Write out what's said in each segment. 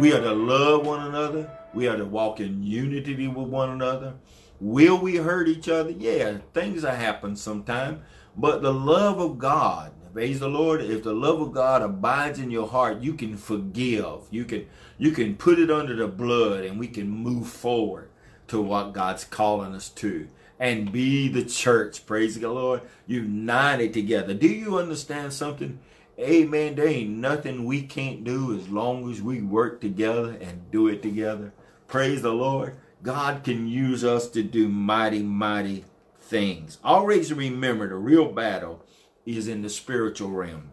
We are to love one another. We are to walk in unity with one another. Will we hurt each other? Yeah, things that happen sometime. But the love of God, praise the Lord, if the love of God abides in your heart, you can forgive. You can you can put it under the blood and we can move forward to what God's calling us to and be the church. Praise the Lord. United together. Do you understand something? Amen. There ain't nothing we can't do as long as we work together and do it together. Praise the Lord. God can use us to do mighty, mighty things. Always remember the real battle is in the spiritual realm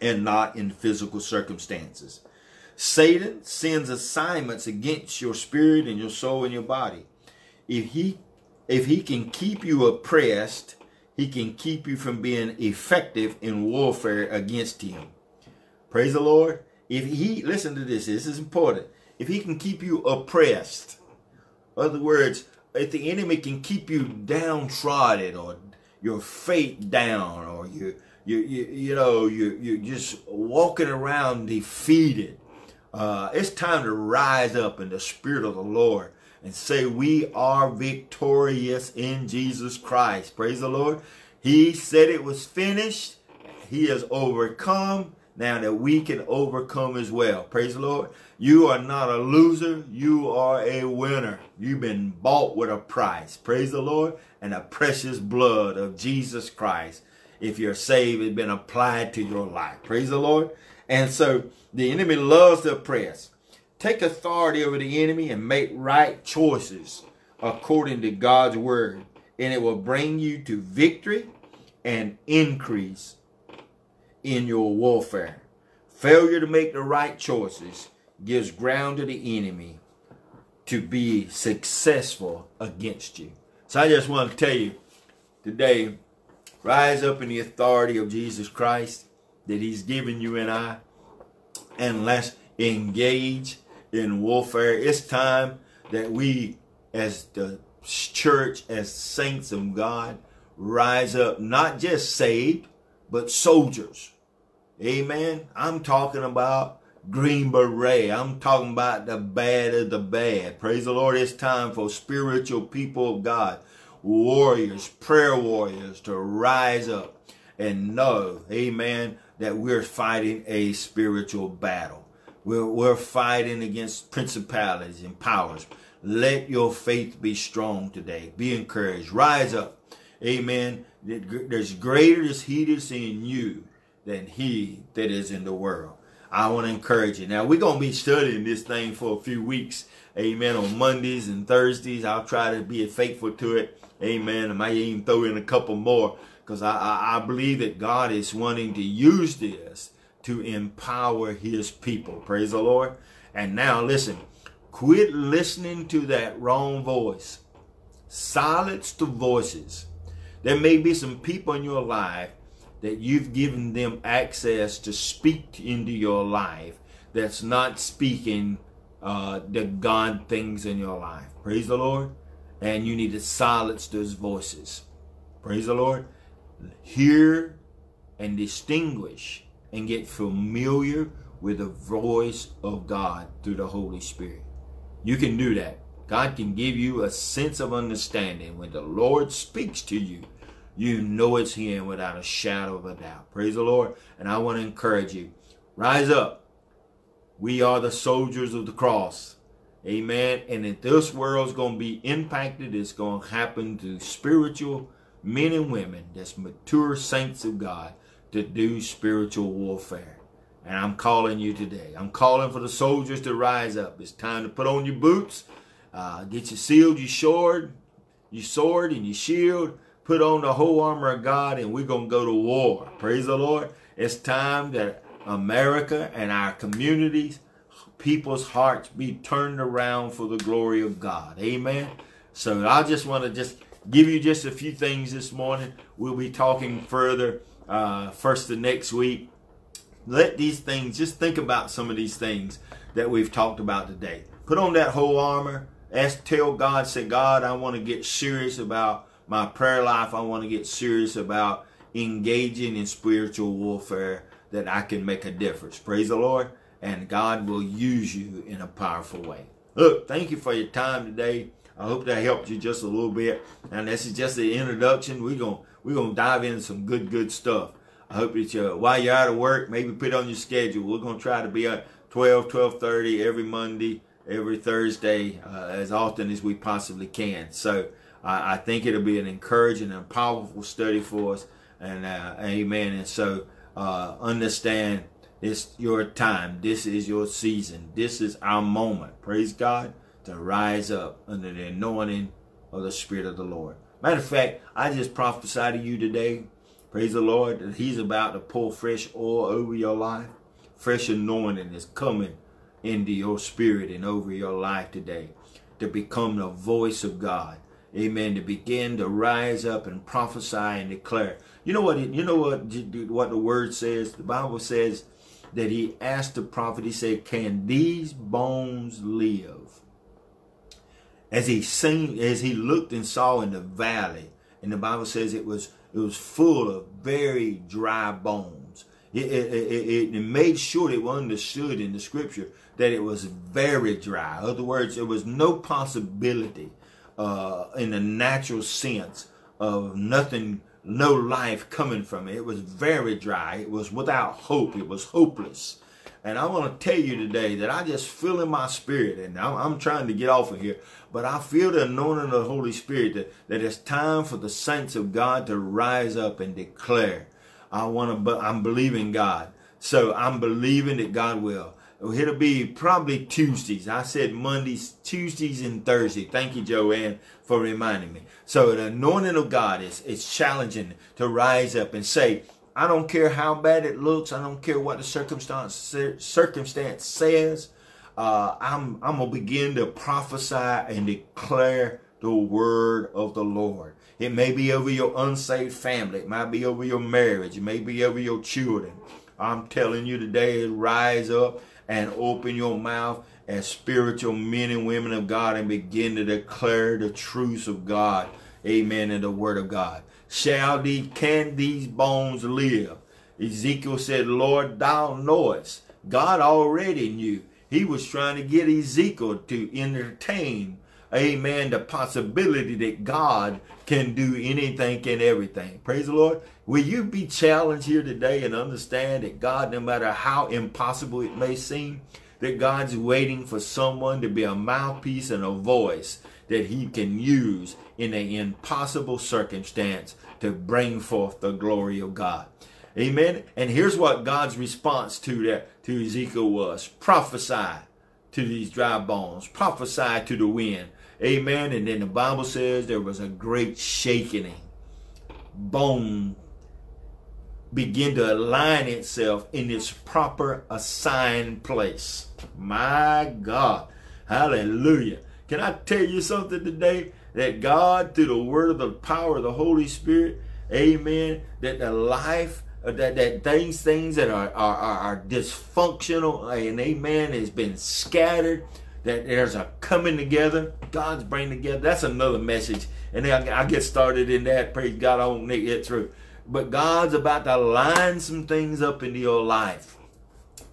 and not in physical circumstances. Satan sends assignments against your spirit and your soul and your body. If he if he can keep you oppressed, he can keep you from being effective in warfare against him. Praise the Lord. If he listen to this, this is important. If he can keep you oppressed, other words, if the enemy can keep you downtrodden or your faith down or you you you, you know you you're just walking around defeated uh, it's time to rise up in the spirit of the Lord and say, We are victorious in Jesus Christ. Praise the Lord. He said it was finished. He has overcome. Now that we can overcome as well. Praise the Lord. You are not a loser. You are a winner. You've been bought with a price. Praise the Lord. And the precious blood of Jesus Christ, if you're saved, has been applied to your life. Praise the Lord. And so the enemy loves to oppress. Take authority over the enemy and make right choices according to God's word. And it will bring you to victory and increase in your warfare. Failure to make the right choices gives ground to the enemy to be successful against you. So I just want to tell you today, rise up in the authority of Jesus Christ that he's given you and I, and let's engage in warfare. It's time that we, as the church, as saints of God, rise up, not just saved, but soldiers. Amen. I'm talking about Green Beret. I'm talking about the bad of the bad. Praise the Lord. It's time for spiritual people of God, warriors, prayer warriors to rise up and know, amen, that we're fighting a spiritual battle. We're, we're fighting against principalities and powers. Let your faith be strong today. Be encouraged. Rise up. Amen. There's greater is he that's in you than he that is in the world. I want to encourage you. Now, we're going to be studying this thing for a few weeks. Amen. On Mondays and Thursdays, I'll try to be faithful to it. Amen. I might even throw in a couple more because I, I, I believe that God is wanting to use this to empower his people. Praise the Lord. And now listen, quit listening to that wrong voice. Silence the voices. There may be some people in your life that you've given them access to speak into your life that's not speaking uh, the God things in your life. Praise the Lord. And you need to silence those voices. Praise the Lord hear and distinguish and get familiar with the voice of God through the Holy Spirit. You can do that. God can give you a sense of understanding. When the Lord speaks to you, you know it's Him without a shadow of a doubt. Praise the Lord. And I want to encourage you rise up. We are the soldiers of the cross. Amen. And if this world's going to be impacted, it's going to happen through spiritual men and women that's mature saints of God to do spiritual warfare. And I'm calling you today. I'm calling for the soldiers to rise up. It's time to put on your boots, uh, get your shield, your sword, your sword, and your shield. Put on the whole armor of God, and we're gonna go to war. Praise the Lord. It's time that America and our communities, people's hearts be turned around for the glory of God. Amen. So I just want to just give you just a few things this morning. We'll be talking further uh, first the next week. Let these things, just think about some of these things that we've talked about today. Put on that whole armor. Ask, tell God, say, God, I want to get serious about my prayer life. I want to get serious about engaging in spiritual warfare that I can make a difference. Praise the Lord. and God will use you in a powerful way. Look, thank you for your time today. I hope that helped you just a little bit. And this is just the introduction. We're gonna we're gonna dive into some good good stuff. I hope that you while you're out of work, maybe put on your schedule. We're gonna try to be at 12, 12:30 every Monday, every Thursday, uh, as often as we possibly can. So I think it'll be an encouraging and powerful study for us. And uh, amen. And so uh, understand it's your time. This is your season. This is our moment. Praise God to rise up under the anointing of the Spirit of the Lord. Matter of fact, I just prophesy to you today, praise the Lord, that He's about to pour fresh oil over your life. Fresh anointing is coming into your spirit and over your life today to become the voice of God. Amen. To begin to rise up and prophesy and declare. You know what? You know what? What the word says. The Bible says that He asked the prophet. He said, "Can these bones live?" As he seen, as he looked and saw in the valley, and the Bible says it was it was full of very dry bones. It, it, it, it, made sure it was understood in the scripture that it was very dry. In other words, there was no possibility uh, in the natural sense of nothing, no life coming from it. It was very dry. It was without hope. It was hopeless. And I want to tell you today that I just feel in my spirit, and I'm, I'm, trying to get off of here, but I feel the anointing of the Holy Spirit that, that it's time for the saints of God to rise up and declare. I want to, I'm believing God. So I'm believing that God will. It'll be probably Tuesdays. I said Mondays, Tuesdays, and Thursday. Thank you, Joanne, for reminding me. So the anointing of God is, is challenging to rise up and say, I don't care how bad it looks. I don't care what the circumstance circumstance says. Uh, I'm I'm gonna begin to prophesy and declare the word of the Lord. It may be over your unsaved family. It might be over your marriage. It may be over your children. I'm telling you today, rise up and open your mouth as spiritual men and women of God and begin to declare the truths of God. Amen. And the word of God shall these can these bones live? Ezekiel said, Lord, thou knowest. God already knew. He was trying to get Ezekiel to entertain, amen, the possibility that God can do anything and everything. Praise the Lord. Will you be challenged here today and understand that God, no matter how impossible it may seem, that God's waiting for someone to be a mouthpiece and a voice that he can use in an impossible circumstance to bring forth the glory of God. Amen. And here's what God's response to that to Ezekiel was. Prophesy to these dry bones. Prophesy to the wind. Amen. And then the Bible says there was a great shaking. Bone begin to align itself in its proper assigned place. My God. Hallelujah. Can I tell you something today? That God, through the word of the power of the Holy Spirit, amen, that the life, uh, that, that things, things that are, are, are dysfunctional, and amen, has been scattered, that there's a coming together, God's bringing together. That's another message. And then I, get started in that. Praise God, I won't get through. But God's about to line some things up into your life.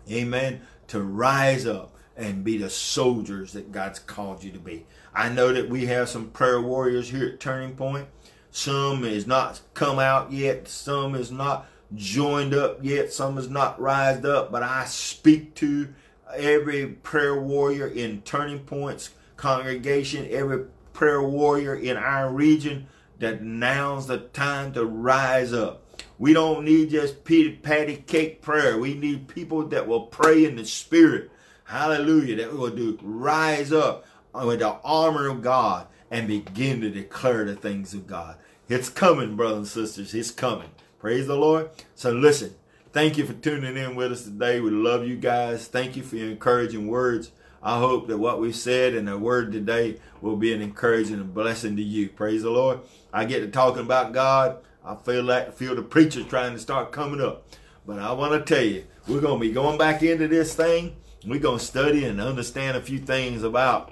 Amen. To rise up and be the soldiers that God's called you to be. I know that we have some prayer warriors here at Turning Point. Some is not come out yet. Some is not joined up yet. Some is not rised up. But I speak to every prayer warrior in Turning Point's congregation, every prayer warrior in our region that now's the time to rise up. We don't need just patty cake prayer. We need people that will pray in the spirit hallelujah, that we will do rise up with the armor of God and begin to declare the things of God. It's coming, brothers and sisters. It's coming. Praise the Lord. So listen, thank you for tuning in with us today. We love you guys. Thank you for your encouraging words. I hope that what we said and the word today will be an encouraging and blessing to you. Praise the Lord. I get to talking about God. I feel like feel the preachers trying to start coming up. But I want to tell you, we're going to be going back into this thing we're going to study and understand a few things about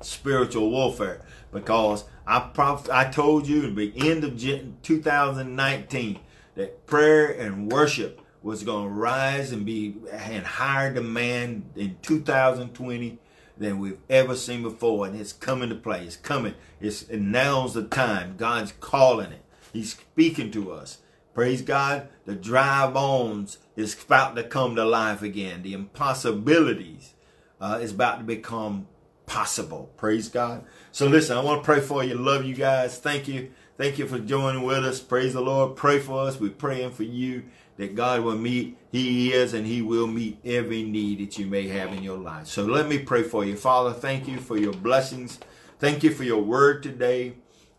spiritual warfare because I prof- I told you at the end of 2019 that prayer and worship was going to rise and be in higher demand in 2020 than we've ever seen before. And it's coming to play. It's coming. It's and now's the time. God's calling it. He's speaking to us. Praise God. The dry bones is about to come to life again. The impossibilities uh, is about to become possible. Praise God. So listen, I want to pray for you. Love you guys. Thank you. Thank you for joining with us. Praise the Lord. Pray for us. We're praying for you that God will meet. He is and He will meet every need that you may have in your life. So let me pray for you. Father, thank you for your blessings. Thank you for your word today.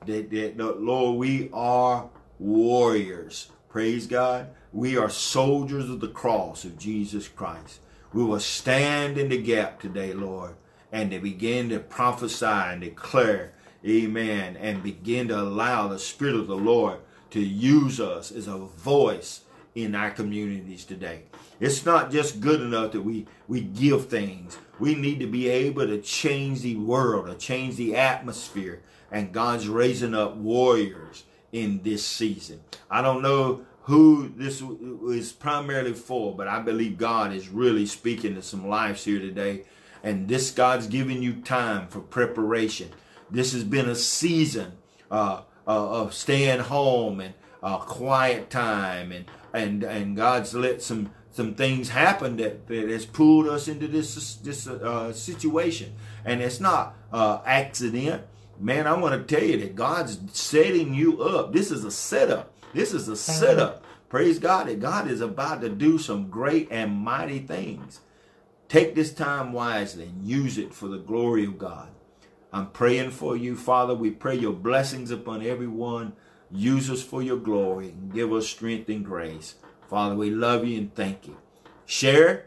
That, that, that Lord, we are warriors. Praise God. We are soldiers of the cross of Jesus Christ. We will stand in the gap today, Lord, and to begin to prophesy and declare, amen, and begin to allow the Spirit of the Lord to use us as a voice in our communities today. It's not just good enough that we, we give things. We need to be able to change the world, to change the atmosphere. And God's raising up warriors in this season. I don't know who this is primarily for, but I believe God is really speaking to some lives here today. And this God's giving you time for preparation. This has been a season uh, uh, of staying home and uh, quiet time, and and and God's let some some things happen that, that has pulled us into this this uh, situation. And it's not uh, accident man, I want to tell you that God's setting you up. This is a setup. This is a uh-huh. setup. Praise God that God is about to do some great and mighty things. Take this time wisely and use it for the glory of God. I'm praying for you, Father. We pray your blessings upon everyone. Use us for your glory and give us strength and grace. Father, we love you and thank you. Share.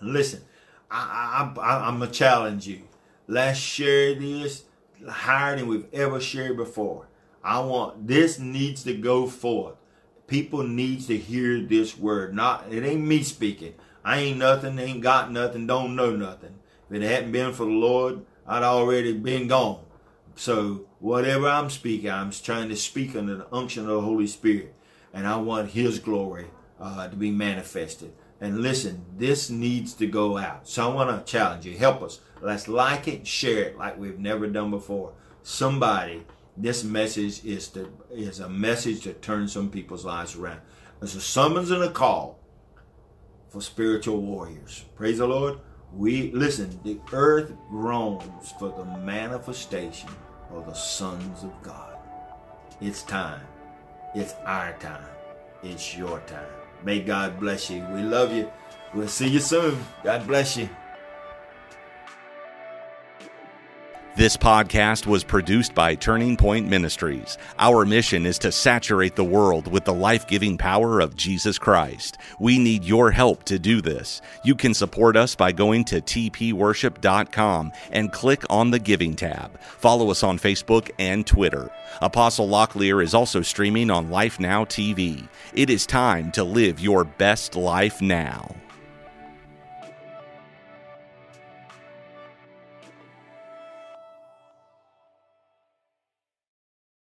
Listen, I, I, I, I'm going to challenge you. Let's share this higher than we've ever shared before. I want this needs to go forth. People needs to hear this word. Not it ain't me speaking. I ain't nothing, ain't got nothing, don't know nothing. If it hadn't been for the Lord, I'd already been gone. So whatever I'm speaking, I'm trying to speak under the unction of the Holy Spirit, and I want His glory uh, to be manifested. And listen, this needs to go out. So I want to challenge you. Help us. Let's like it, share it like we've never done before. Somebody, this message is to, is a message to turn some people's lives around. It's a summons and a call for spiritual warriors. Praise the Lord. We listen, the earth groans for the manifestation of the sons of God. It's time. It's our time. It's your time. May God bless you. We love you. We'll see you soon. God bless you. This podcast was produced by Turning Point Ministries. Our mission is to saturate the world with the life giving power of Jesus Christ. We need your help to do this. You can support us by going to tpworship.com and click on the Giving tab. Follow us on Facebook and Twitter. Apostle Locklear is also streaming on Life Now TV. It is time to live your best life now.